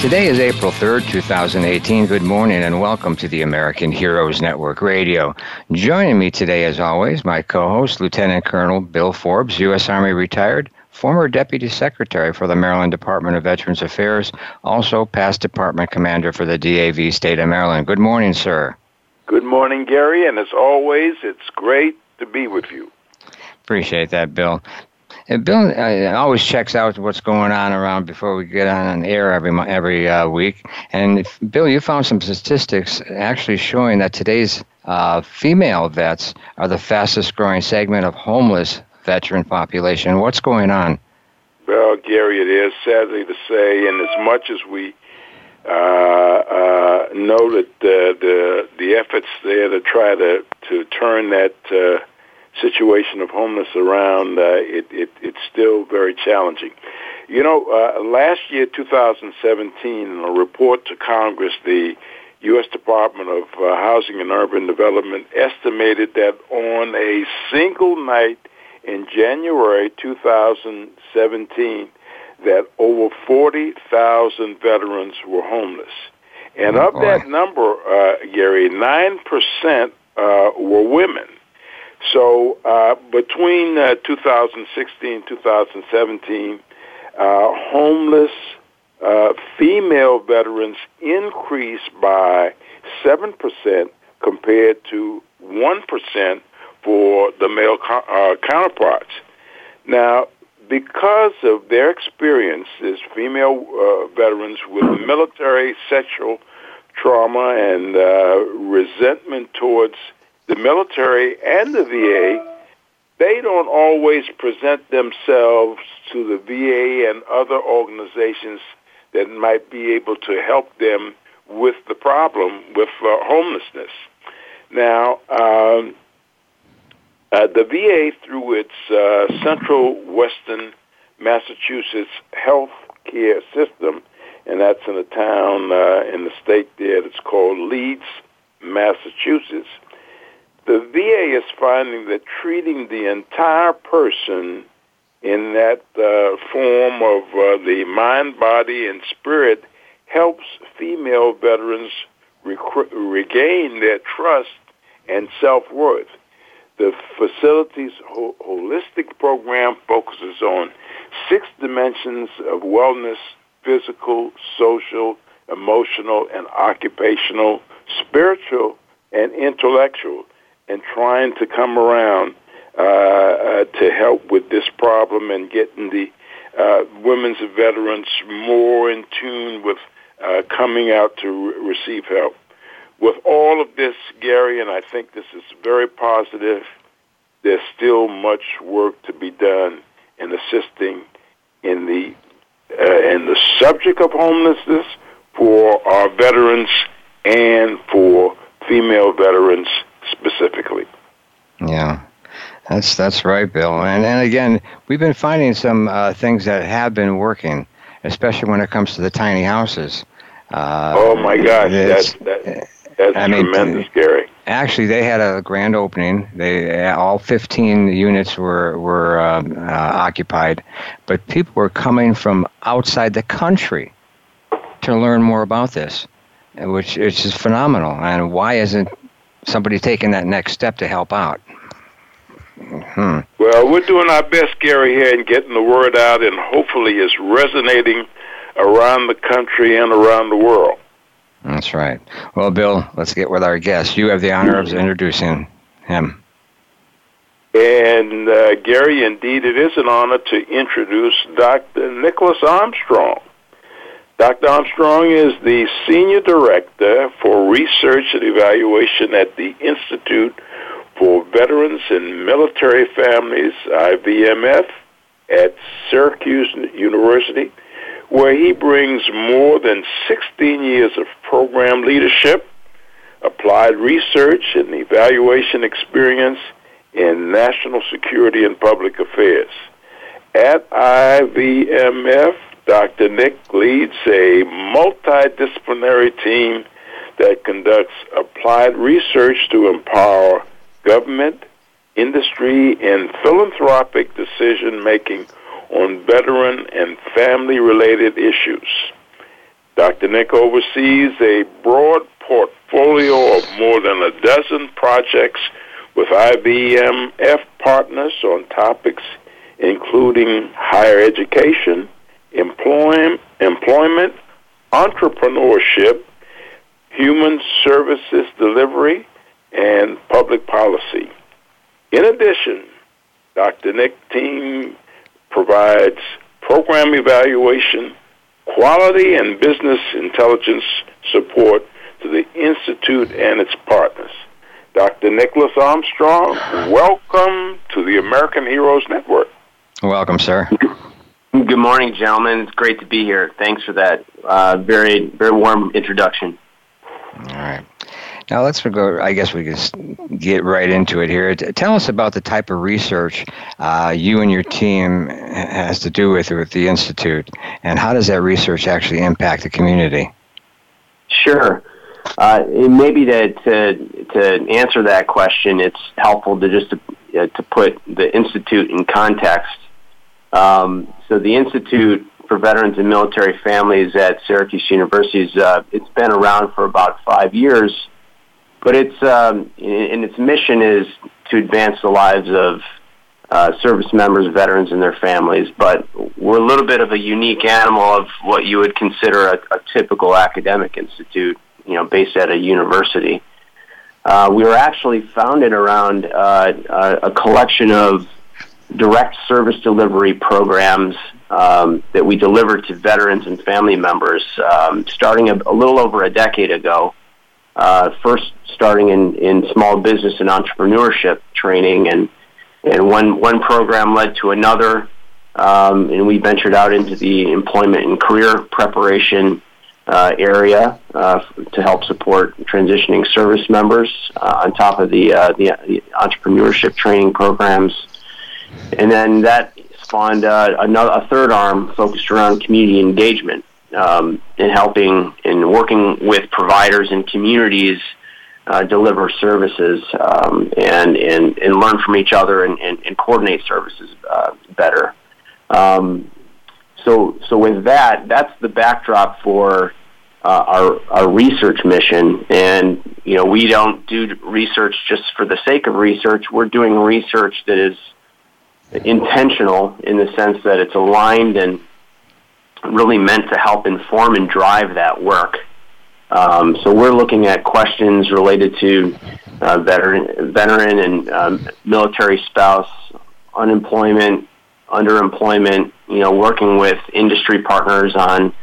Today is April 3rd, 2018. Good morning and welcome to the American Heroes Network Radio. Joining me today, as always, my co host, Lieutenant Colonel Bill Forbes, U.S. Army retired, former Deputy Secretary for the Maryland Department of Veterans Affairs, also past Department Commander for the DAV State of Maryland. Good morning, sir. Good morning, Gary, and as always, it's great to be with you. Appreciate that, Bill. And Bill uh, always checks out what's going on around before we get on an air every every uh, week. And if, Bill, you found some statistics actually showing that today's uh, female vets are the fastest growing segment of homeless veteran population. What's going on? Well, Gary, it is sadly to say, and as much as we uh, uh, know that the, the the efforts there to try to to turn that uh, situation of homeless around, uh, it, it, it's still very challenging. You know, uh, last year, 2017, in a report to Congress, the U.S. Department of uh, Housing and Urban Development estimated that on a single night in January 2017, that over 40,000 veterans were homeless. And of that number, uh, Gary, 9% uh, were women. So uh, between uh, 2016 2017, uh, homeless uh, female veterans increased by 7% compared to 1% for the male co- uh, counterparts. Now, because of their experience as female uh, veterans with military sexual trauma and resentment towards the military and the VA, they don't always present themselves to the VA and other organizations that might be able to help them with the problem with uh, homelessness. Now, um, uh, the VA, through its uh, Central Western Massachusetts health care system, and that's in a town uh, in the state there that's called Leeds, Massachusetts, the VA is finding that treating the entire person in that uh, form of uh, the mind, body, and spirit helps female veterans rec- regain their trust and self-worth. The facility's ho- holistic program focuses on six dimensions of wellness, physical, social, emotional, and occupational, spiritual, and intellectual and trying to come around uh, uh, to help with this problem and getting the uh, women's veterans more in tune with uh, coming out to re- receive help. With all of this, Gary, and I think this is very positive, there's still much work to be done in assisting in the uh, in the subject of homelessness for our veterans and for female veterans specifically. Yeah. That's that's right, Bill. And and again, we've been finding some uh, things that have been working, especially when it comes to the tiny houses. Uh, oh my gosh, that's that, that's I tremendous, mean, Gary. Actually, they had a grand opening. They all 15 units were were um, uh, occupied, but people were coming from outside the country to learn more about this, which which is phenomenal. And why isn't somebody taking that next step to help out. Hmm. Well, we're doing our best, Gary, here in getting the word out, and hopefully it's resonating around the country and around the world. That's right. Well, Bill, let's get with our guest. You have the honor of introducing him. And uh, Gary, indeed, it is an honor to introduce Dr. Nicholas Armstrong. Dr. Armstrong is the Senior Director for Research and Evaluation at the Institute for Veterans and Military Families, IVMF, at Syracuse University, where he brings more than 16 years of program leadership, applied research, and evaluation experience in national security and public affairs. At IVMF, Dr. Nick leads a multidisciplinary team that conducts applied research to empower government, industry, and philanthropic decision making on veteran and family related issues. Dr. Nick oversees a broad portfolio of more than a dozen projects with IVMF partners on topics including higher education, employment, employment entrepreneurship, human services delivery, and public policy. In addition, Dr. Nick team provides program evaluation, quality, and business intelligence support to the Institute and its partners. Dr. Nicholas Armstrong, welcome to the American Heroes Network. Welcome, sir. Good morning, gentlemen. It's great to be here. Thanks for that uh, very, very warm introduction. All right. Now let's go. I guess we can get right into it here. Tell us about the type of research uh, you and your team has to do with with the institute, and how does that research actually impact the community? Sure. Uh, maybe to, to to answer that question, it's helpful to just to, uh, to put the institute in context. Um, so the institute for veterans and military families at Syracuse University is uh, it's been around for about five years but it's um, and its mission is to advance the lives of uh, service members, veterans, and their families. But we're a little bit of a unique animal of what you would consider a, a typical academic institute, you know, based at a university. Uh, we were actually founded around uh, a, a collection of direct service delivery programs um, that we deliver to veterans and family members, um, starting a, a little over a decade ago. Uh, first starting in, in small business and entrepreneurship training, and and one one program led to another, um, and we ventured out into the employment and career preparation uh, area uh, to help support transitioning service members uh, on top of the, uh, the, the entrepreneurship training programs, and then that spawned uh, another a third arm focused around community engagement um, in helping and working with providers and communities uh, deliver services um, and, and, and learn from each other and, and, and coordinate services uh, better. Um, so, so with that, that's the backdrop for uh, our, our research mission. And, you know, we don't do research just for the sake of research. We're doing research that is intentional in the sense that it's aligned and really meant to help inform and drive that work. Um, so we're looking at questions related to uh, veteran, veteran and um, military spouse, unemployment, underemployment. You know, working with industry partners on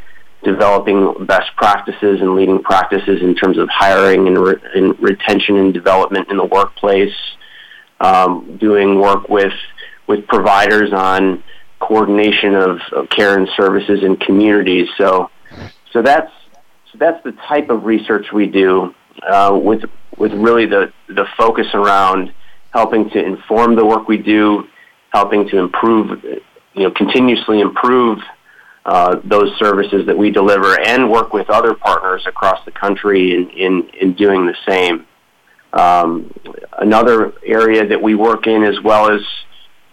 developing best practices and leading practices in terms of hiring and, re- and retention and development in the workplace. Um, doing work with with providers on coordination of, of care and services in communities. So, so that's so that's the type of research we do uh, with with really the the focus around helping to inform the work we do, helping to improve, you know, continuously improve uh, those services that we deliver, and work with other partners across the country in in, in doing the same. Um, another area that we work in, as well as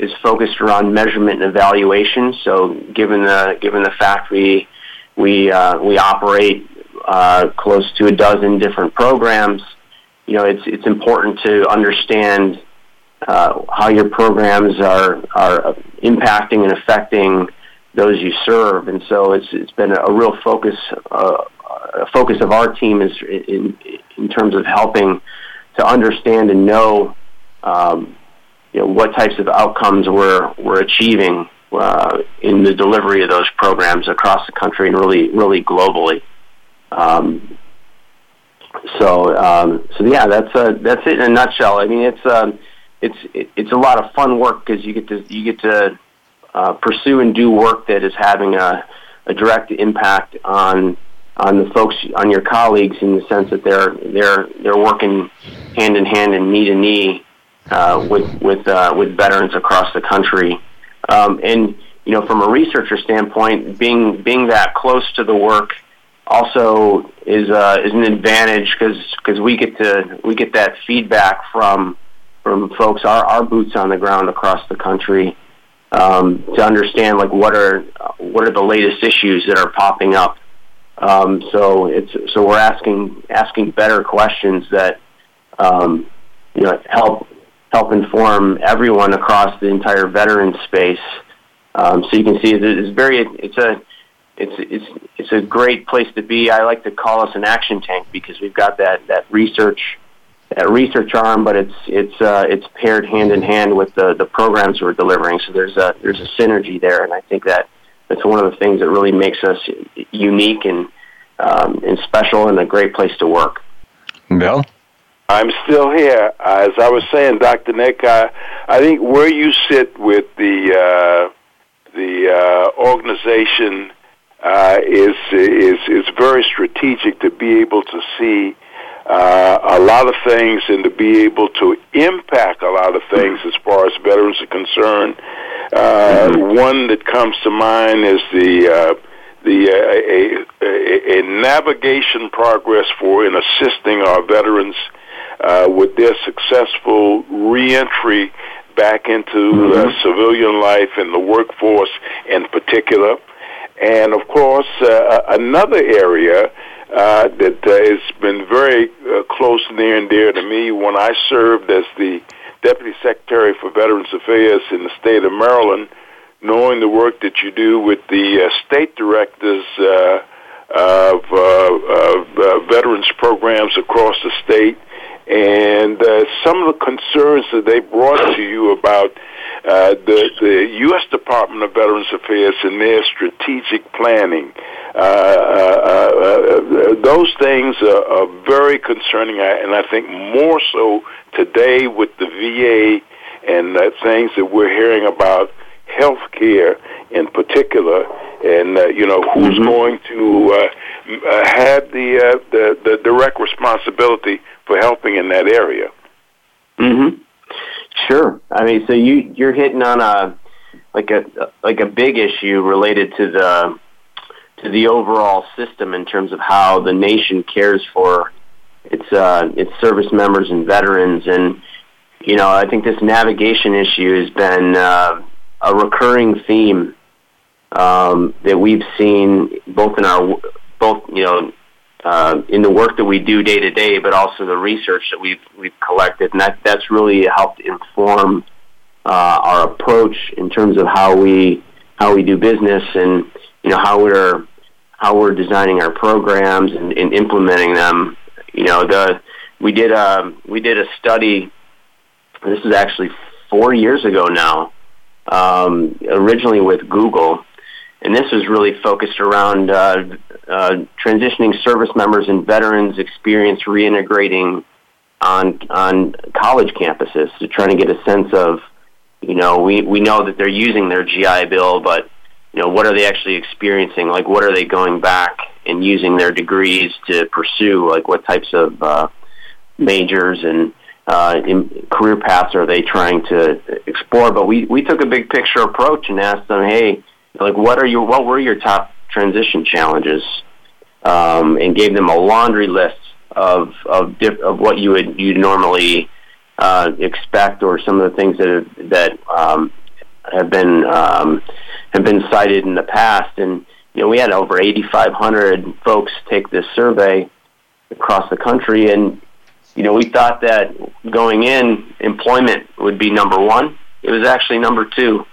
is focused around measurement and evaluation. So, given the given the fact we we uh, we operate uh, close to a dozen different programs, you know, it's it's important to understand uh, how your programs are are impacting and affecting those you serve. And so, it's it's been a real focus uh, a focus of our team is in in terms of helping to understand and know. Um, you know, what types of outcomes we're, we're achieving uh, in the delivery of those programs across the country and really, really globally. Um, so, um, so yeah, that's uh, that's it in a nutshell. I mean, it's um, it's it's a lot of fun work because you get to you get to uh, pursue and do work that is having a a direct impact on on the folks on your colleagues in the sense that they're they're they're working hand in hand and knee to knee uh, with with uh, with veterans across the country. Um, and you know, from a researcher standpoint, being being that close to the work also is uh, is an advantage because because we get to we get that feedback from from folks our our boots on the ground across the country um, to understand like what are what are the latest issues that are popping up. Um, so it's so we're asking asking better questions that um, you know help help inform everyone across the entire veteran space. Um, so you can see it's very it's a it's it's it's a great place to be. I like to call us an action tank because we've got that that research that research arm, but it's it's uh, it's paired hand in hand with the the programs we're delivering. So there's a there's a synergy there, and I think that that's one of the things that really makes us unique and um, and special and a great place to work. Bill. I'm still here. As I was saying, Dr. Nick, I, I think where you sit with the uh, the uh, organization uh, is is is very strategic to be able to see uh, a lot of things and to be able to impact a lot of things as far as veterans are concerned. Uh, mm-hmm. One that comes to mind is the uh, the uh, a, a, a navigation progress for in assisting our veterans uh, with their successful reentry back into uh, mm-hmm. uh, civilian life and the workforce in particular. And of course, uh, another area uh, that uh, has been very uh, close, near, and dear to me when I served as the Deputy Secretary for Veterans Affairs in the state of Maryland, knowing the work that you do with the uh, state directors uh, of, uh, of uh, veterans programs across the state, and uh, some of the concerns that they brought to you about uh, the, the U.S. Department of Veterans Affairs and their strategic planning. Uh, uh, uh, those things are, are very concerning, and I think more so today with the VA and uh, things that we're hearing about health care in particular, and uh, you know who's mm-hmm. going to uh, uh, have the, uh, the the direct responsibility for helping in that area. Mm-hmm. Sure. I mean, so you you're hitting on a like a like a big issue related to the to the overall system in terms of how the nation cares for its uh, its service members and veterans, and you know I think this navigation issue has been uh, a recurring theme um, that we've seen both in our both you know uh, in the work that we do day to day, but also the research that we've we've collected, and that that's really helped inform uh, our approach in terms of how we how we do business and you know how we're how we're designing our programs and, and implementing them. You know, the we did a we did a study. This is actually four years ago now. Um, originally with Google, and this was really focused around uh, uh, transitioning service members and veterans experience reintegrating on on college campuses to try to get a sense of, you know, we we know that they're using their GI Bill, but you know, what are they actually experiencing? Like, what are they going back and using their degrees to pursue? Like, what types of uh, majors and uh, in career paths are they trying to explore? But we we took a big picture approach and asked them, hey like what are your what were your top transition challenges, um, and gave them a laundry list of of diff, of what you would you normally uh, expect, or some of the things that have, that um, have been um, have been cited in the past. And you know, we had over 8,500 folks take this survey across the country, and you know, we thought that going in, employment would be number one. It was actually number two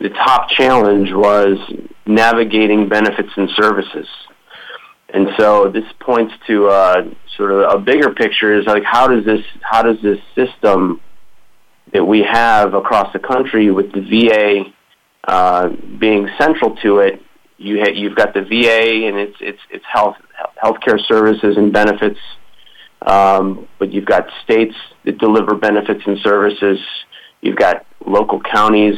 the top challenge was navigating benefits and services. And so this points to uh, sort of a bigger picture is like how does this how does this system that we have across the country with the VA uh, being central to it, you ha- you've got the VA and its its its health healthcare services and benefits, um, but you've got states that deliver benefits and services. You've got local counties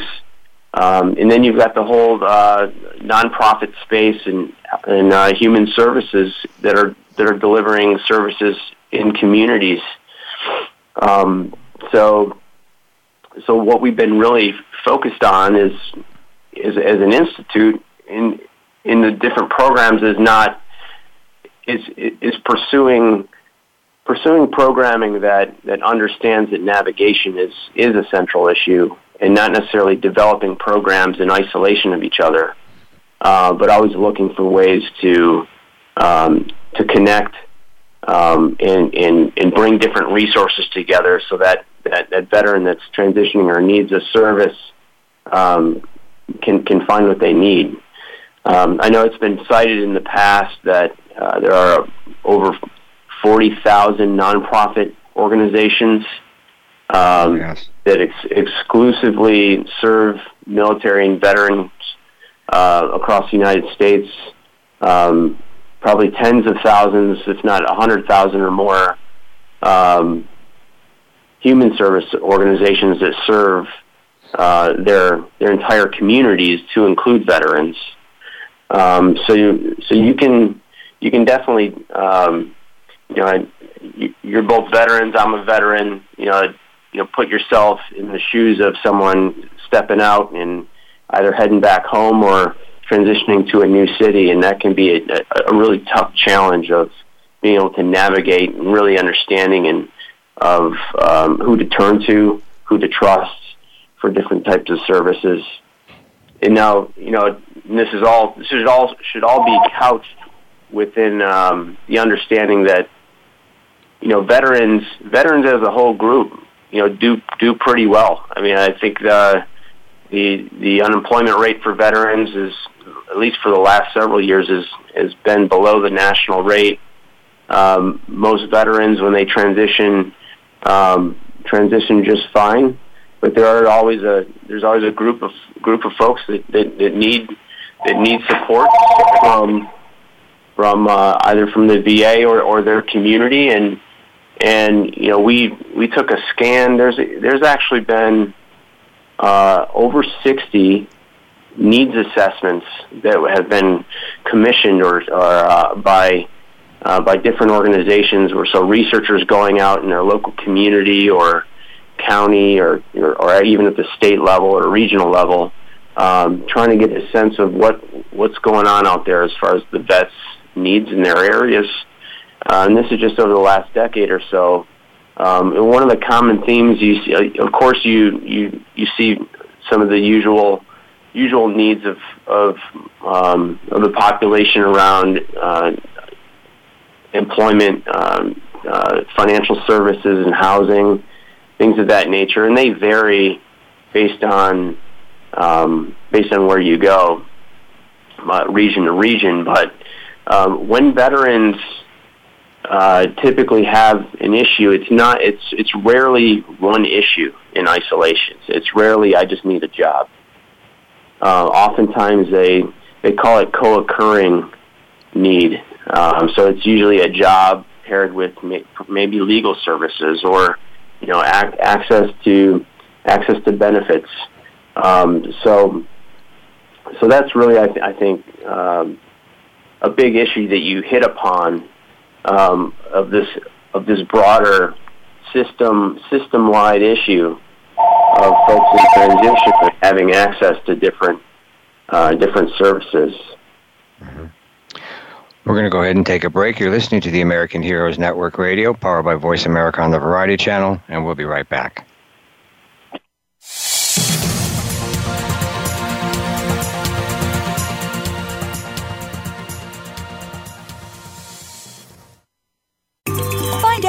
um, and then you've got the whole, uh, nonprofit space and and uh, human services that are that are delivering services in communities. Um, so, so what we've been really focused on is, is as an institute in in the different programs is not is is pursuing pursuing programming that that understands that navigation is is a central issue and not necessarily developing programs in isolation of each other, uh, but always looking for ways to um, to connect um, and, and and bring different resources together so that that, that veteran that's transitioning or needs a service um, can can find what they need. Um, I know it's been cited in the past that uh, there are over 40,000 nonprofit organizations um, yes. that ex- exclusively serve military and veterans uh, across the United States. Um, probably tens of thousands, if not a hundred thousand or more, um, human service organizations that serve uh, their their entire communities to include veterans. Um, so you so you can you can definitely um, you know you're both veterans. I'm a veteran. You know you know put yourself in the shoes of someone stepping out and either heading back home or transitioning to a new city, and that can be a, a really tough challenge of being able to navigate and really understanding and of um, who to turn to, who to trust for different types of services. And now, you know, this is all this should all should all be couched within um, the understanding that you know veterans veterans as a whole group you know do do pretty well. I mean, I think the the the unemployment rate for veterans is at least for the last several years is has been below the national rate. Um, most veterans, when they transition, um, transition just fine. But there are always a there's always a group of group of folks that, that, that need that need support from from uh, either from the VA or, or their community and and you know we we took a scan. There's there's actually been uh, over 60 needs assessments that have been commissioned or, or uh, by uh, by different organizations, or so researchers going out in their local community or county or or, or even at the state level or regional level, um, trying to get a sense of what what's going on out there as far as the vets' needs in their areas. Uh, and this is just over the last decade or so. Um, and one of the common themes you see, uh, of course, you you you see some of the usual usual needs of of um, of the population around uh, employment, um, uh, financial services, and housing, things of that nature, and they vary based on um, based on where you go, uh, region to region. But um, when veterans uh, typically have an issue, it's not it's it's rarely one issue in isolation. It's rarely I just need a job. Uh, oftentimes they they call it co-occurring need. Um, so it's usually a job paired with maybe legal services or you know ac- access to access to benefits. Um, so so that's really I, th- I think um, a big issue that you hit upon um, of this of this broader system system wide issue of folks in transition having access to different uh, different services. Mm-hmm. We're going to go ahead and take a break. You're listening to the American Heroes Network Radio, powered by Voice America on the Variety Channel, and we'll be right back.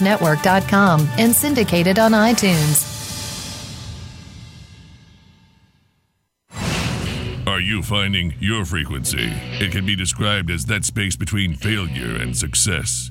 AmericanHeroesNetwork.com and syndicated on iTunes. Are you finding your frequency? It can be described as that space between failure and success.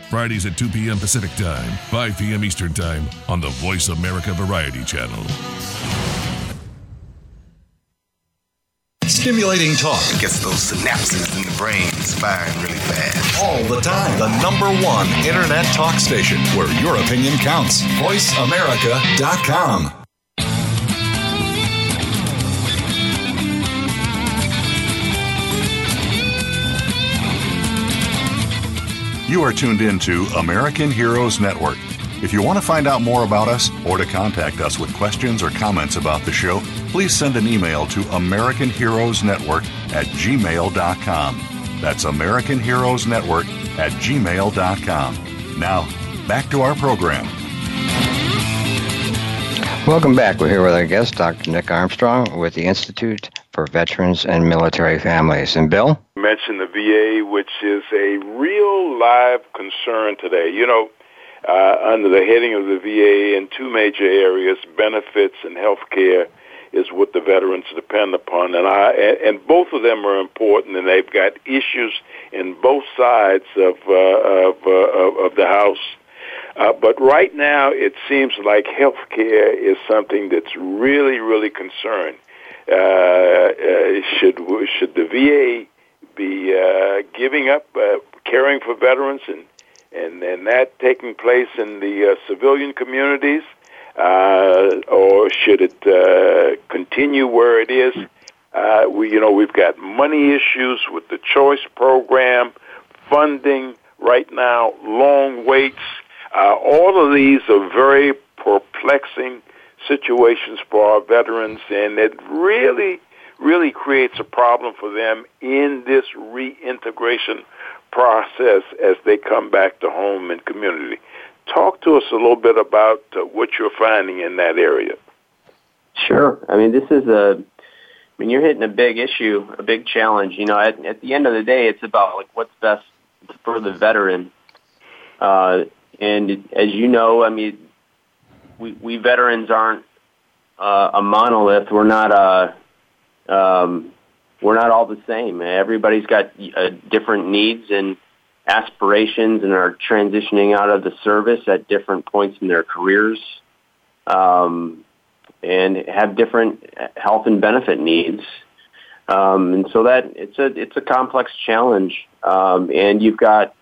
Fridays at 2 p.m. Pacific Time, 5 p.m. Eastern Time on the Voice America Variety Channel. Stimulating talk. It gets those synapses in the brain firing really fast. All the time. The number one internet talk station where your opinion counts. VoiceAmerica.com. You are tuned in to American Heroes Network. If you want to find out more about us or to contact us with questions or comments about the show, please send an email to American Heroes Network at gmail.com. That's American Heroes Network at gmail.com. Now, back to our program. Welcome back. We're here with our guest, Dr. Nick Armstrong, with the Institute for Veterans and Military Families. And Bill? Mention the VA, which is a real live concern today. You know, uh, under the heading of the VA in two major areas, benefits and health care is what the veterans depend upon, and I and, both of them are important, and they've got issues in both sides of uh, of, uh, of the house. Uh, but right now, it seems like health care is something that's really, really concerned. Uh, uh, should should the VA be uh, giving up uh, caring for veterans and and and that taking place in the uh, civilian communities, uh, or should it uh, continue where it is? Uh, we you know we've got money issues with the choice program, funding right now, long waits. All of these are very perplexing situations for our veterans, and it really, really creates a problem for them in this reintegration process as they come back to home and community. Talk to us a little bit about uh, what you're finding in that area. Sure. I mean, this is a. I mean, you're hitting a big issue, a big challenge. You know, at, at the end of the day, it's about like what's best for the veteran. Uh, and as you know, I mean, we, we veterans aren't uh, a monolith. We're not a um, we're not all the same. Everybody's got uh, different needs and aspirations, and are transitioning out of the service at different points in their careers, um, and have different health and benefit needs. Um, and so that it's a it's a complex challenge. Um, and you've got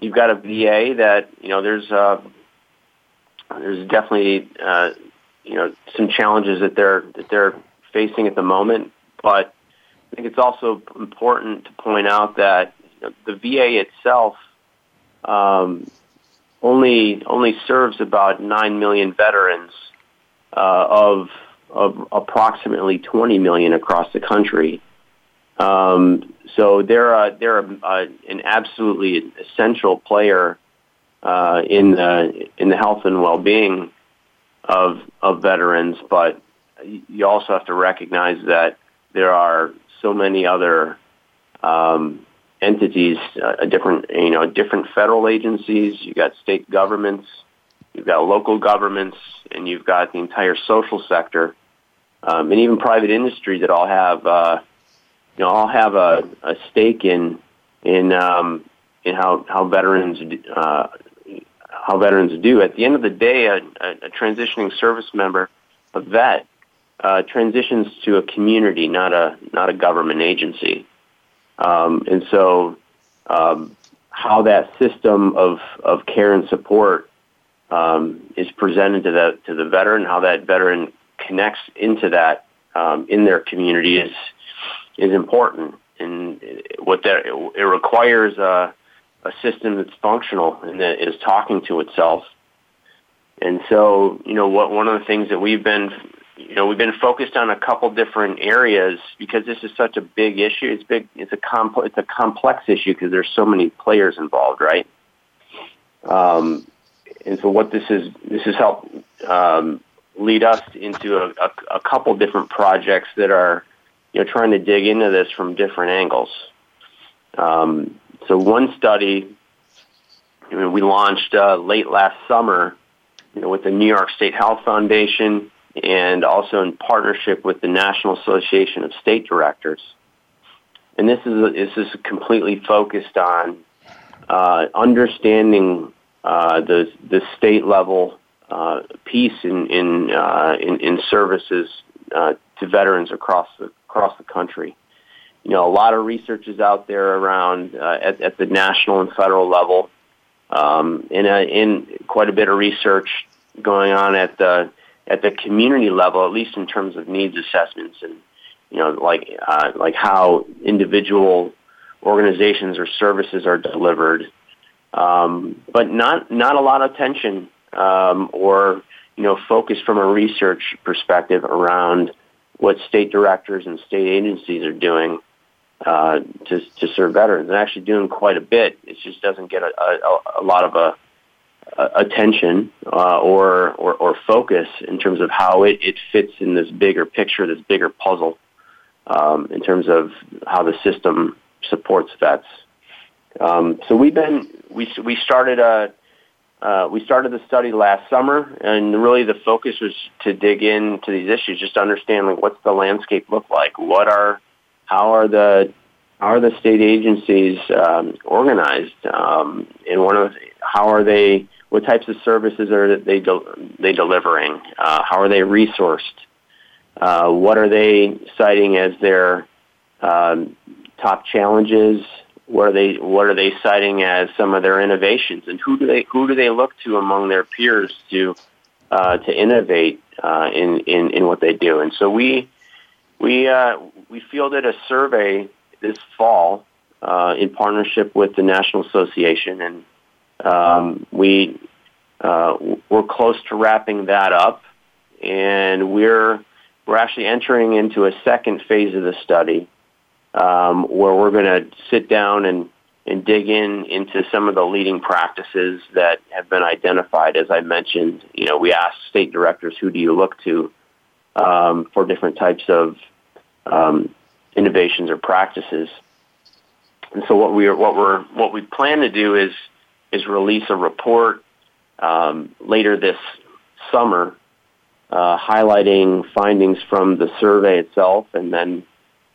you've got a VA that you know there's uh, there's definitely uh, you know some challenges that they're that they're facing at the moment, but I think it's also important to point out that the VA itself um, only only serves about nine million veterans uh, of of approximately 20 million across the country. Um, so they're they're an absolutely essential player uh, in the in the health and well being of of veterans. But you also have to recognize that there are so many other um, entities, uh, different you know different federal agencies. You've got state governments, you've got local governments, and you've got the entire social sector, um, and even private industry that all have uh, you know all have a, a stake in in um, in how how veterans uh, how veterans do. At the end of the day, a, a transitioning service member, a vet, uh, transitions to a community, not a not a government agency. Um, and so, um, how that system of, of care and support um, is presented to the to the veteran, how that veteran connects into that um, in their community is is important, and what that it requires a, a system that's functional and that is talking to itself. And so, you know, what one of the things that we've been you know, we've been focused on a couple different areas because this is such a big issue. It's big. It's a complex. It's a complex issue because there's so many players involved, right? Um, and so, what this is, this has helped um, lead us into a, a, a couple different projects that are, you know, trying to dig into this from different angles. Um, so, one study I mean, we launched uh, late last summer, you know, with the New York State Health Foundation and also in partnership with the National Association of State Directors. And this is this is completely focused on uh, understanding uh, the the state level uh, piece in in, uh, in, in services uh, to veterans across the across the country. You know, a lot of research is out there around uh, at, at the national and federal level, um, and in quite a bit of research going on at the at the community level, at least in terms of needs assessments and you know like uh, like how individual organizations or services are delivered, um, but not not a lot of attention um, or you know focus from a research perspective around what state directors and state agencies are doing uh, to to serve veterans. They're actually doing quite a bit. It just doesn't get a, a, a lot of a attention uh, or, or, or focus in terms of how it, it fits in this bigger picture, this bigger puzzle, um, in terms of how the system supports vets. Um, so we've been we we started a uh, we started the study last summer, and really the focus was to dig into these issues, just to understand like what's the landscape look like, what are how are the how are the state agencies um, organized, um, and one of the, how are they what types of services are they they delivering? Uh, how are they resourced? Uh, what are they citing as their um, top challenges? What are they What are they citing as some of their innovations? And who do they Who do they look to among their peers to uh, to innovate uh, in, in in what they do? And so we we uh, we fielded a survey this fall uh, in partnership with the National Association and um, we uh, we're close to wrapping that up, and we're we're actually entering into a second phase of the study um, where we're going to sit down and and dig in into some of the leading practices that have been identified. As I mentioned, you know, we asked state directors, who do you look to um, for different types of um, innovations or practices? And so what we are, what we're what we plan to do is is release a report um, later this summer, uh, highlighting findings from the survey itself, and then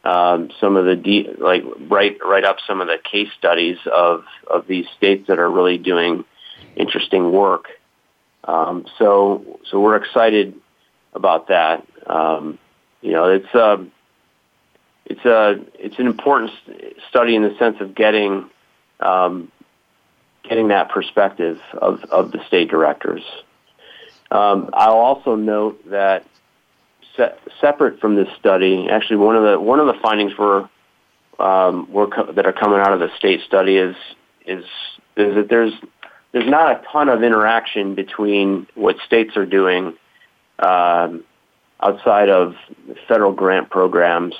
um, some of the de- like write write up some of the case studies of of these states that are really doing interesting work. Um, so so we're excited about that. Um, you know, it's a um, it's a it's an important study in the sense of getting um, getting that perspective of, of the state directors. Um, I'll also note that se- separate from this study, actually one of the one of the findings were, um, were co- that are coming out of the state study is is is that there's there's not a ton of interaction between what states are doing um, outside of federal grant programs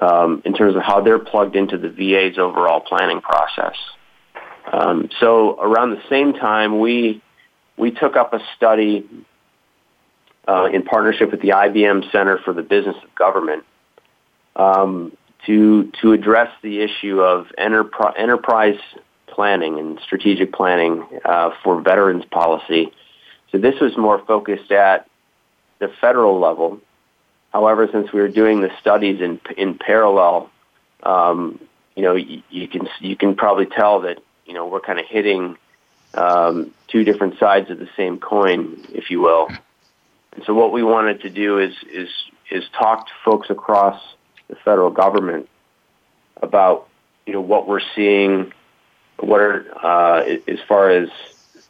um, in terms of how they're plugged into the VA's overall planning process. Um, so around the same time, we we took up a study uh, in partnership with the IBM Center for the Business of Government um, to to address the issue of enterpri- enterprise planning and strategic planning uh, for veterans policy. So this was more focused at the federal level. However, since we were doing the studies in in parallel, um, you know, you, you can you can probably tell that you know, we're kind of hitting um, two different sides of the same coin, if you will. And so what we wanted to do is is is talk to folks across the federal government about you know what we're seeing, what are uh, as far as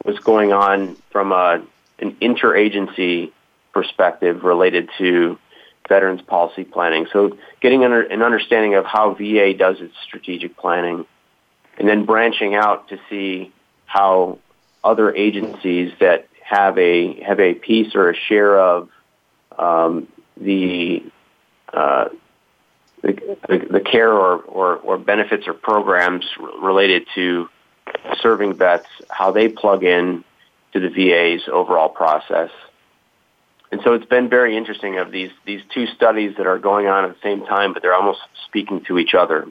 what's going on from a, an interagency perspective related to veterans policy planning. So getting an understanding of how VA does its strategic planning, and then branching out to see how other agencies that have a have a piece or a share of um, the, uh, the, the care or, or, or benefits or programs related to serving vets, how they plug in to the VA's overall process. And so it's been very interesting of these these two studies that are going on at the same time, but they're almost speaking to each other.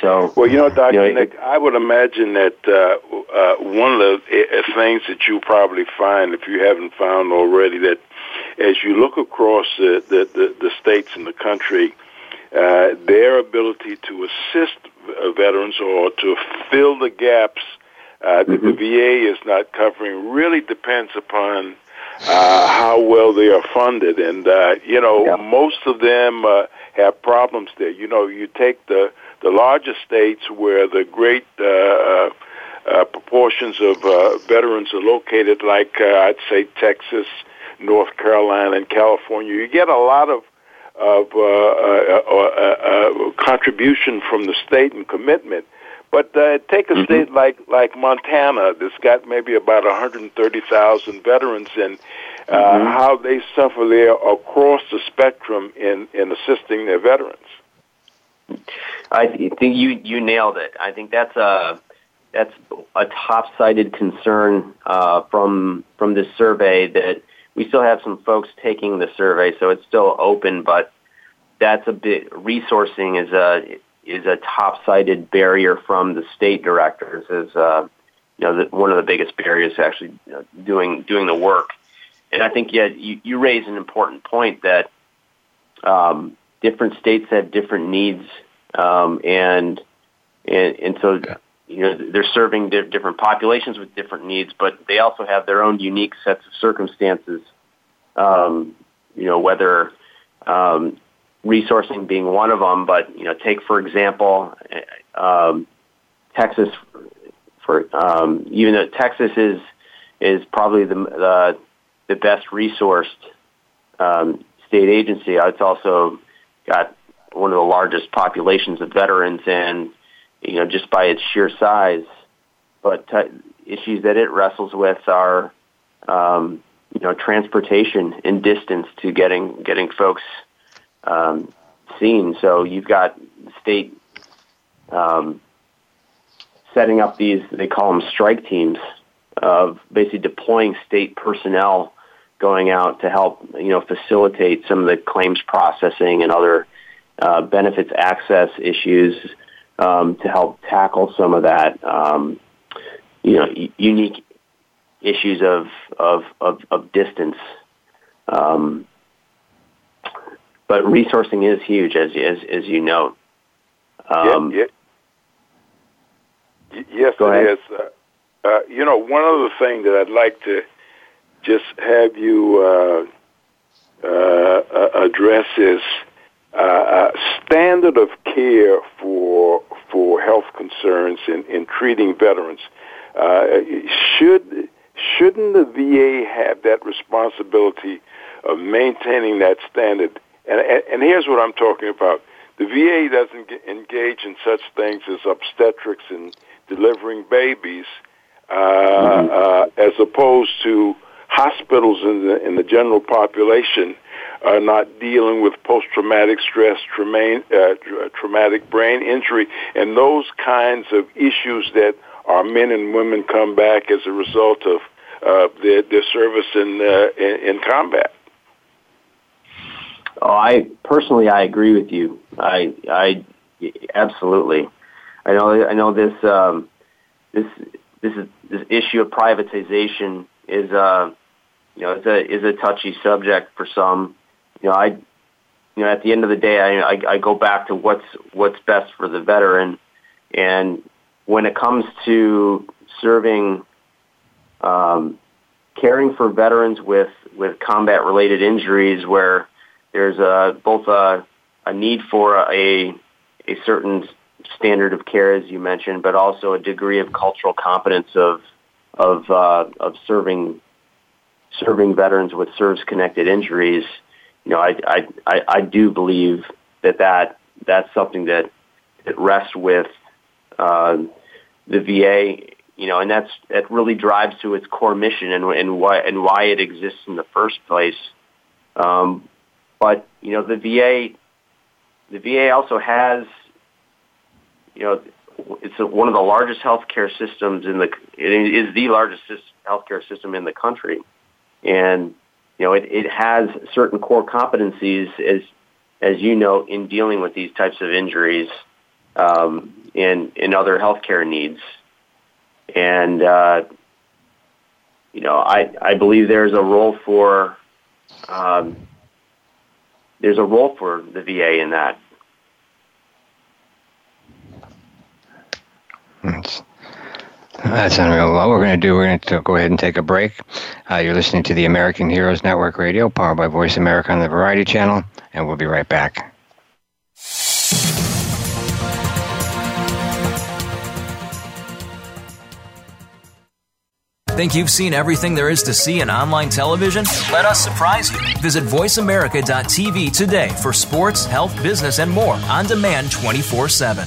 So, well, you know, Dr. You know, Nick, it, I would imagine that uh, uh, one of the uh, things that you probably find, if you haven't found already, that as you look across the the, the, the states in the country, uh, their ability to assist veterans or to fill the gaps uh, that mm-hmm. the VA is not covering really depends upon uh, how well they are funded. And, uh, you know, yeah. most of them uh, have problems there. You know, you take the, the larger states where the great uh, uh, uh, proportions of uh, veterans are located, like uh, I'd say Texas, North Carolina, and California. You get a lot of of uh, uh, uh, uh, contribution from the state and commitment. But uh, take a mm-hmm. state like like Montana that's got maybe about 130,000 veterans, and uh, mm-hmm. how they suffer there across the spectrum in in assisting their veterans. I think you you nailed it. I think that's a that's a top-cited concern uh, from from this survey that we still have some folks taking the survey, so it's still open, but that's a bit resourcing is a is a top-cited barrier from the state directors is uh, you know the, one of the biggest barriers to actually you know, doing doing the work. And I think yeah, you, you raise an important point that um, different states have different needs, um, and and and so you know they're serving di- different populations with different needs, but they also have their own unique sets of circumstances. Um, you know whether um, resourcing being one of them. But you know, take for example, um, Texas. For um, even though Texas is is probably the the, the best resourced um, state agency, it's also got one of the largest populations of veterans, and you know, just by its sheer size. But t- issues that it wrestles with are, um, you know, transportation and distance to getting getting folks um, seen. So you've got state um, setting up these, they call them strike teams, of basically deploying state personnel going out to help, you know, facilitate some of the claims processing and other uh, benefits access issues um, to help tackle some of that, um, you know, unique issues of of of, of distance. Um, but resourcing is huge, as as, as you know. Um, yeah, yeah. Yes, it ahead. is. Uh, uh, you know, one other thing that I'd like to just have you uh, uh, address is uh, uh, standard of care for for health concerns in, in treating veterans. Uh, should shouldn't the VA have that responsibility of maintaining that standard and, and, and here's what I'm talking about. The VA doesn't engage in such things as obstetrics and delivering babies, uh, mm-hmm. uh, as opposed to hospitals in the in the general population are not dealing with post-traumatic stress, trauma, uh, traumatic brain injury, and those kinds of issues that our men and women come back as a result of uh, their, their service in, uh, in in combat. Oh, I personally, I agree with you. I, I absolutely. I know. I know this. Um, this. This is this issue of privatization is, uh, you know, is a is a touchy subject for some. You know, I, you know, at the end of the day, I, I, I go back to what's what's best for the veteran, and when it comes to serving, um, caring for veterans with with combat related injuries, where there's a, both a, a need for a a certain standard of care, as you mentioned, but also a degree of cultural competence of of uh, of serving serving veterans with service-connected injuries. You know, I I I, I do believe that that that's something that that rests with uh, the VA. You know, and that's that really drives to its core mission and and why and why it exists in the first place. Um, but you know, the VA the VA also has you know it's one of the largest healthcare systems in the it is the largest healthcare system in the country, and you know it, it has certain core competencies as as you know in dealing with these types of injuries um, and and other healthcare needs, and uh, you know I I believe there's a role for um, there's a role for the VA in that that's unreal. What we're going to do, we're going to go ahead and take a break. Uh, you're listening to the American Heroes Network Radio, powered by Voice America on the Variety Channel, and we'll be right back. Think you've seen everything there is to see in online television? Let us surprise you. Visit VoiceAmerica.tv today for sports, health, business, and more on demand 24 7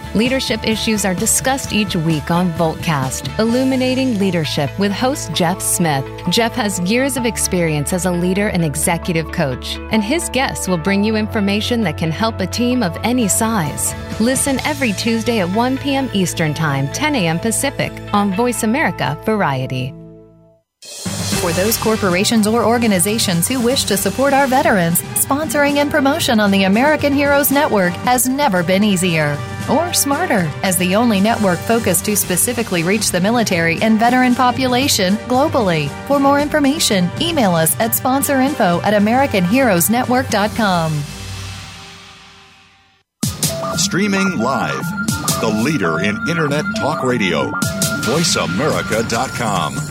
Leadership issues are discussed each week on Voltcast, Illuminating Leadership with host Jeff Smith. Jeff has years of experience as a leader and executive coach, and his guests will bring you information that can help a team of any size. Listen every Tuesday at 1 p.m. Eastern Time, 10 a.m. Pacific on Voice America Variety. For those corporations or organizations who wish to support our veterans, sponsoring and promotion on the American Heroes Network has never been easier or smarter as the only network focused to specifically reach the military and veteran population globally. For more information, email us at sponsorinfo at AmericanHeroesNetwork.com. Streaming live, the leader in Internet Talk Radio, VoiceAmerica.com.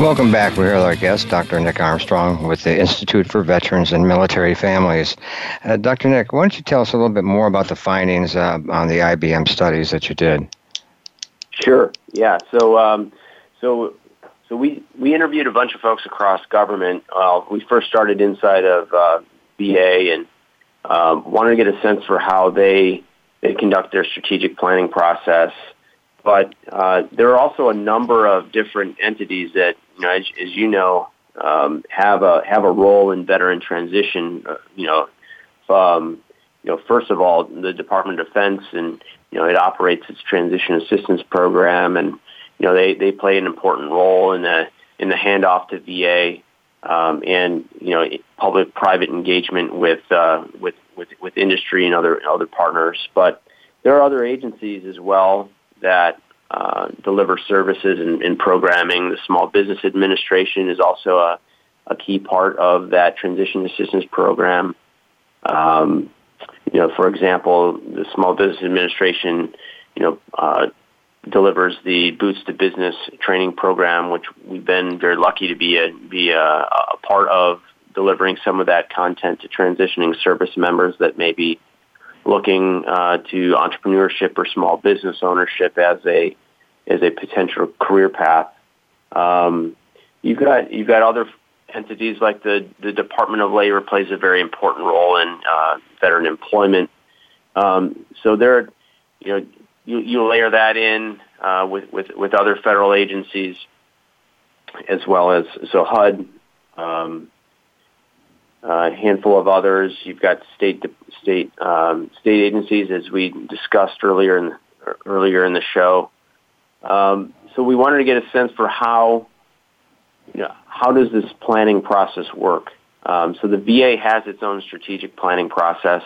Welcome back. We're here with our guest, Dr. Nick Armstrong, with the Institute for Veterans and Military Families. Uh, Dr. Nick, why don't you tell us a little bit more about the findings uh, on the IVMF studies that you did? Sure. Yeah. So, um, so, so we we interviewed a bunch of folks across government. Uh, we first started inside of uh, VA and um, wanted to get a sense for how they they conduct their strategic planning process. But uh, there are also a number of different entities that you know, as, as you know, um, have a have a role in veteran transition. Uh, you know, um, you know, first of all, the Department of Defense, and you know, it operates its transition assistance program, and you know, they they play an important role in the in the handoff to VA, um, and you know, public-private engagement with uh, with with with industry and other other partners. But there are other agencies as well that uh, deliver services and, and, programming. The Small Business Administration is also a, a key part of that transition assistance program. Um, you know, for example, the Small Business Administration, you know, uh, delivers the Boots to Business training program, which we've been very lucky to be a be a, a part of delivering some of that content to transitioning service members that may be looking uh, to entrepreneurship or small business ownership as a as a potential career path. Um, you've got you've got other entities like the the Department of Labor plays a very important role in uh, veteran employment. Um, so there, you know, you, you layer that in uh, with, with with other federal agencies as well as so HUD. Um, a handful of others. You've got state state um, state agencies, as we discussed earlier in earlier in the show. Um, so we wanted to get a sense for how you know, how does this planning process work. Um, so the VA has its own strategic planning process.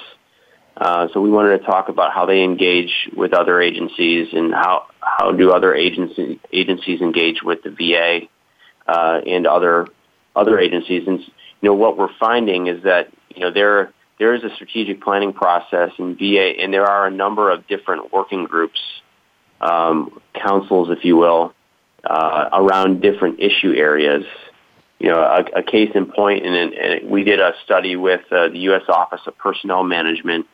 Uh, so we wanted to talk about how they engage with other agencies and how how do other agency, agencies engage with the VA uh, and other other agencies. And you know what we're finding is that you know there there is a strategic planning process in VA, and there are a number of different working groups, um, councils, if you will, uh, around different issue areas. You know, a, a case in point, and, and we did a study with uh, the U.S. Office of Personnel Management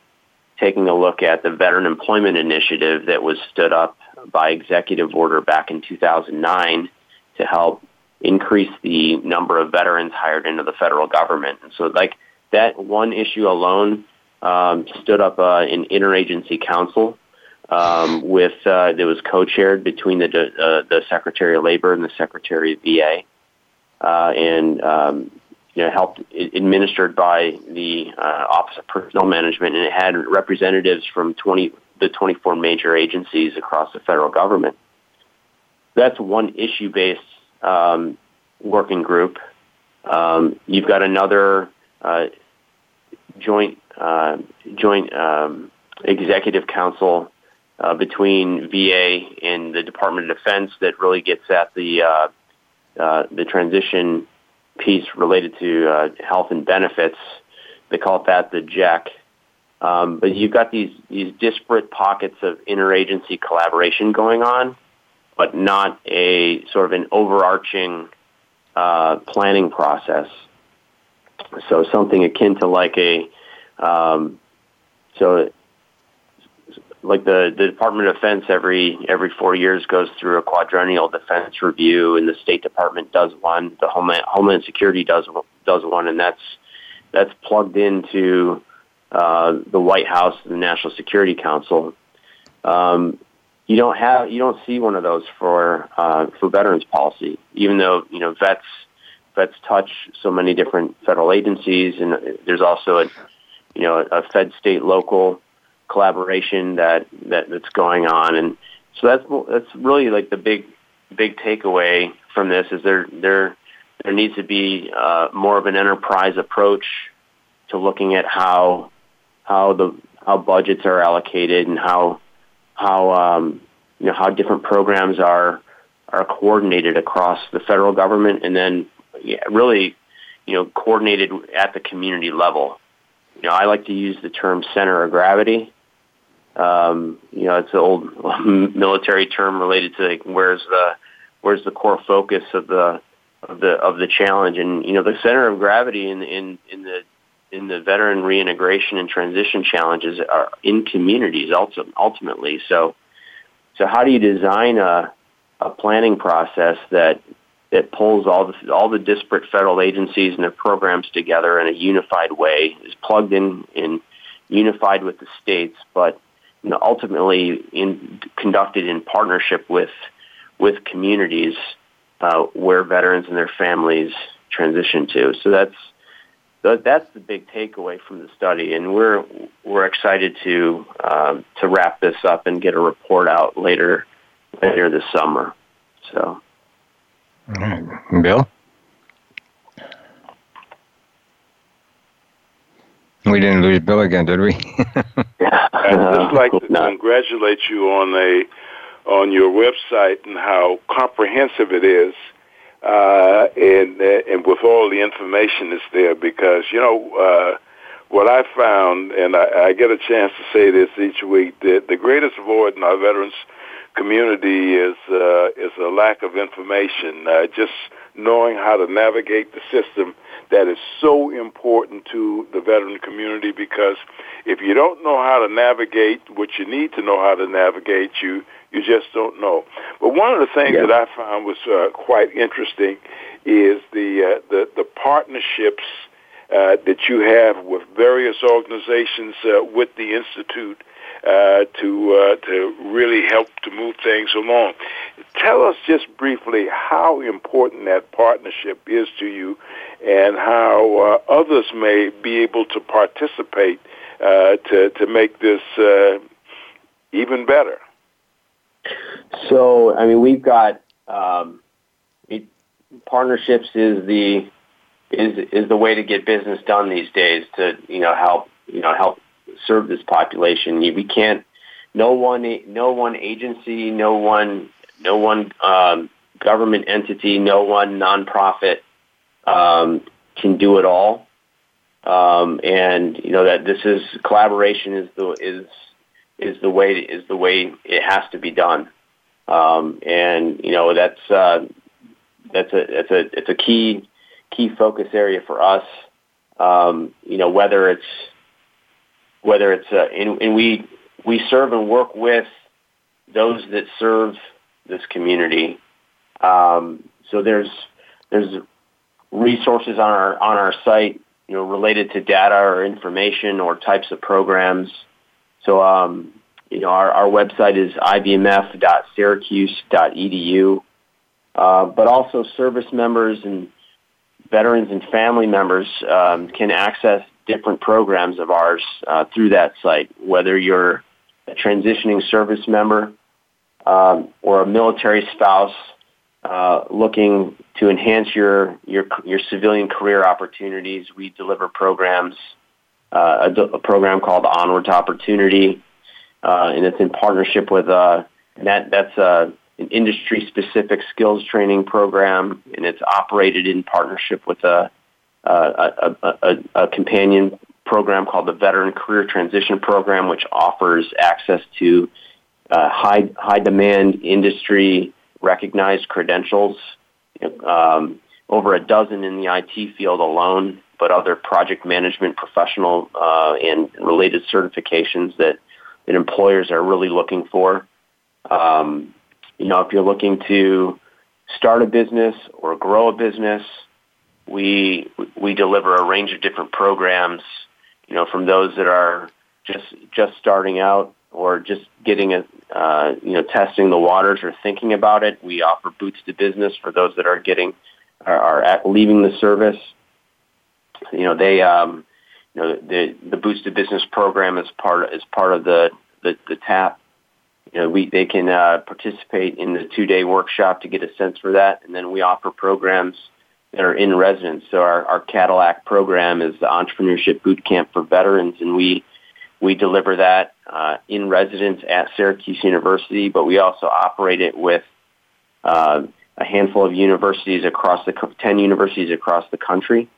taking a look at the Veteran Employment Initiative that was stood up by executive order back in 2009 to help increase the number of veterans hired into the federal government. And so, like that one issue alone um, stood up uh, an interagency council um, with uh, that was co-chaired between the uh, the Secretary of Labor and the Secretary of VA, uh, and um, you know, helped administered by the uh, Office of Personnel Management, and it had representatives from 20, the 24 major agencies across the federal government. That's one issue-based um, working group. Um, you've got another uh, joint uh, joint um, executive council uh, between VA and the Department of Defense that really gets at the uh, uh, the transition piece related to uh, health and benefits. They call it that the JEC. Um, but you've got these these disparate pockets of interagency collaboration going on, but not a sort of an overarching uh, planning process. So something akin to like a um, so like the, the Department of Defense every every four years goes through a quadrennial defense review, and the State Department does one. The Homeland Homeland Security does does one, and that's that's plugged into uh, the White House and the National Security Council. Um, you don't have you don't see one of those for uh, for veterans policy, even though you know vets vets touch so many different federal agencies, and there's also a you know a Fed state local collaboration that, that that's going on, and so that's that's really like the big big takeaway from this is there there there needs to be uh, more of an enterprise approach to looking at how how the how budgets are allocated and how how um, you know how different programs are are coordinated across the federal government and then yeah, really you know coordinated at the community level. You know, I like to use the term center of gravity um, you know, it's an old military term related to like, where's the where's the core focus of the of the of the challenge, and you know, the center of gravity in in in the in the veteran reintegration and transition challenges are in communities ultimately. So, so how do you design a a planning process that that pulls all the all the disparate federal agencies and their programs together in a unified way, is plugged in in unified with the states, but you know, ultimately in, conducted in partnership with with communities uh, where veterans and their families transition to. So that's that's the big takeaway from the study, and we're we're excited to um, to wrap this up and get a report out later later this summer. So, Bill. We didn't lose Bill again, did we? I'd just like to congratulate you on a on your website and how comprehensive it is, uh, and uh, and with all the information that's there. Because you know uh, what I found, and I, I get a chance to say this each week, that the greatest void in our veterans community is uh, is a lack of information. Uh, just knowing how to navigate the system that is so important to the veteran community because if you don't know how to navigate what you need to know how to navigate, you you just don't know. But one of the things yeah. that I found was uh, quite interesting is the uh, the the partnerships uh, that you have with various organizations uh, with the institute uh, to uh, to really help to move things along. Tell us just briefly how important that partnership is to you, and how uh, others may be able to participate uh, to to make this uh, even better. So, I mean, we've got um, it, partnerships is the is is the way to get business done these days to you know help you know help serve this population. We can't. No one, no one agency, no one, no one um, government entity, no one nonprofit um, can do it all. Um, and you know that this is collaboration is the is is the way is the way it has to be done. Um, and you know that's uh, that's a that's a it's a key key focus area for us. Um, you know whether it's whether it's uh, and, and we we serve and work with those that serve this community. Um, so there's there's resources on our on our site, you know, related to data or information or types of programs. So um, you know, our, our website is ivmf.syracuse.edu. uh, but also service members and veterans and family members um, can access different programs of ours uh, through that site, whether you're a transitioning service member um, or a military spouse uh, looking to enhance your, your, your civilian career opportunities. We deliver programs, uh, a, a, program called Onward to Opportunity, uh, and it's in partnership with uh, that. That's uh, an industry-specific skills training program, and it's operated in partnership with a a, a, a, companion program called the Veteran Career Transition Program, which offers access to uh, high high demand industry recognized credentials. Um, over a dozen in the IT field alone, but other project management professional uh, and related certifications that, that employers are really looking for. Um, you know, if you're looking to start a business or grow a business, we we deliver a range of different programs, you know, from those that are just just starting out or just getting a uh, you know testing the waters or thinking about it. We offer boots to business for those that are getting are, at leaving the service. You know, they um, you know the the boots to business program is part is part of the the, the TAP. You know, we they can uh, participate in the two day workshop to get a sense for that, and then we offer programs that are in residence. So our, our Cadillac program is the Entrepreneurship Boot Camp for veterans, and we we deliver that uh, in residence at Syracuse University, but we also operate it with uh, a handful of universities across the ten universities across the country.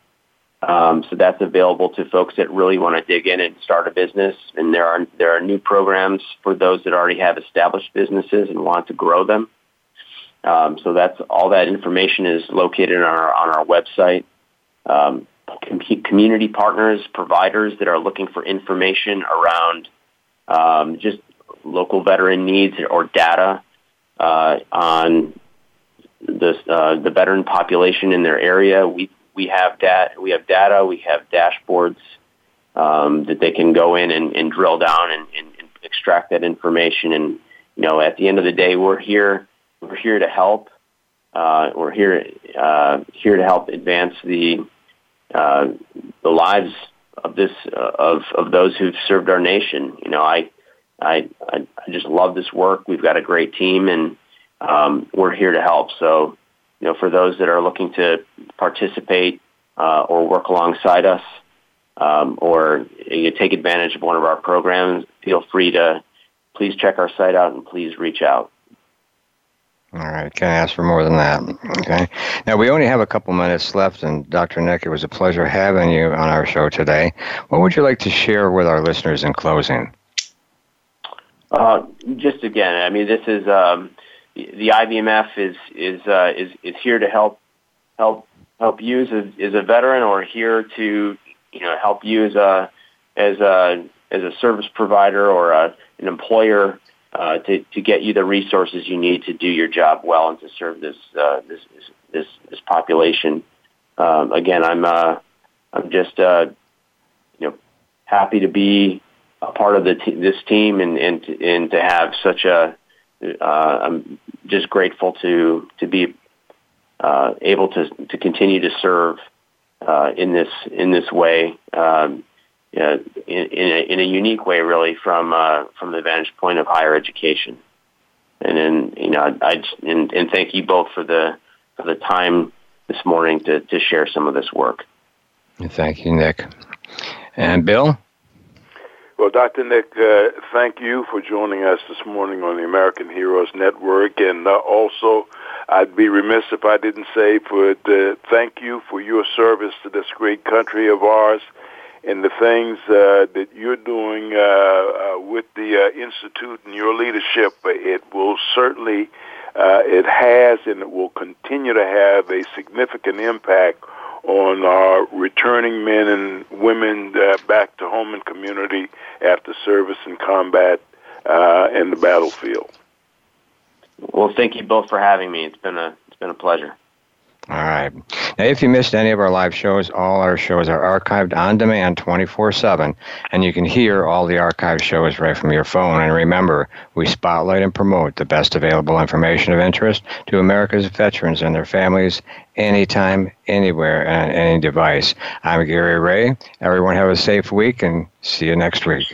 Um, so that's available to folks that really want to dig in and start a business. And there are there are new programs for those that already have established businesses and want to grow them. Um, so that's all that information is located on our on our website. Um, com- community partners, providers that are looking for information around um, just local veteran needs or data uh, on the uh, the veteran population in their area. We we have data. We have data. We have dashboards um, that they can go in and, and drill down and, and, and extract that information. And you know, at the end of the day, we're here we're here to help. Uh, we're here uh, here to help advance the uh, the lives of this uh, of of those who've served our nation. You know, I, I I I just love this work. We've got a great team, and um, we're here to help. So, you know, for those that are looking to participate uh, or work alongside us, um, or you know, take advantage of one of our programs, feel free to please check our site out and please reach out. All right, can't ask for more than that. Okay. Now we only have a couple minutes left, and Dr. Nick, it was a pleasure having you on our show today. What would you like to share with our listeners in closing? Uh, just again, I mean, this is um, the IVMF is is uh, is is here to help help help you as a, as a veteran, or here to you know help you as a as a as a service provider or a, an employer uh, to to get you the resources you need to do your job well and to serve this uh, this, this this population. Um, again, I'm uh, I'm just uh, you know happy to be a part of the this team and and to, and to have such a uh, I'm just grateful to to be uh, able to to continue to serve uh, in this in this way um, in, in, a, in a unique way, really from uh, from the vantage point of higher education. And then you know I and, and thank you both for the for the time this morning to to share some of this work. Thank you, Nick. And Bill. Well, Dr. Nick, uh, thank you for joining us this morning on the American Heroes Network. And uh, also, I'd be remiss if I didn't say for the, thank you for your service to this great country of ours and the things uh, that you're doing uh, uh, with the uh, Institute and your leadership. It will certainly, it has and it will continue to have a significant impact on our returning men and women uh, back to home and community after service and combat uh, in the battlefield. Well, thank you both for having me. It's been a it's been a pleasure. All right. Now, if you missed any of our live shows, all our shows are archived on demand 24 7, and you can hear all the archived shows right from your phone. And remember, we spotlight and promote the best available information of interest to America's veterans and their families anytime, anywhere, and on any device. I'm Gary Ray. Everyone have a safe week, and see you next week.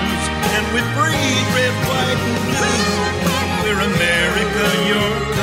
with breathe red, white, and blue. We're America, you're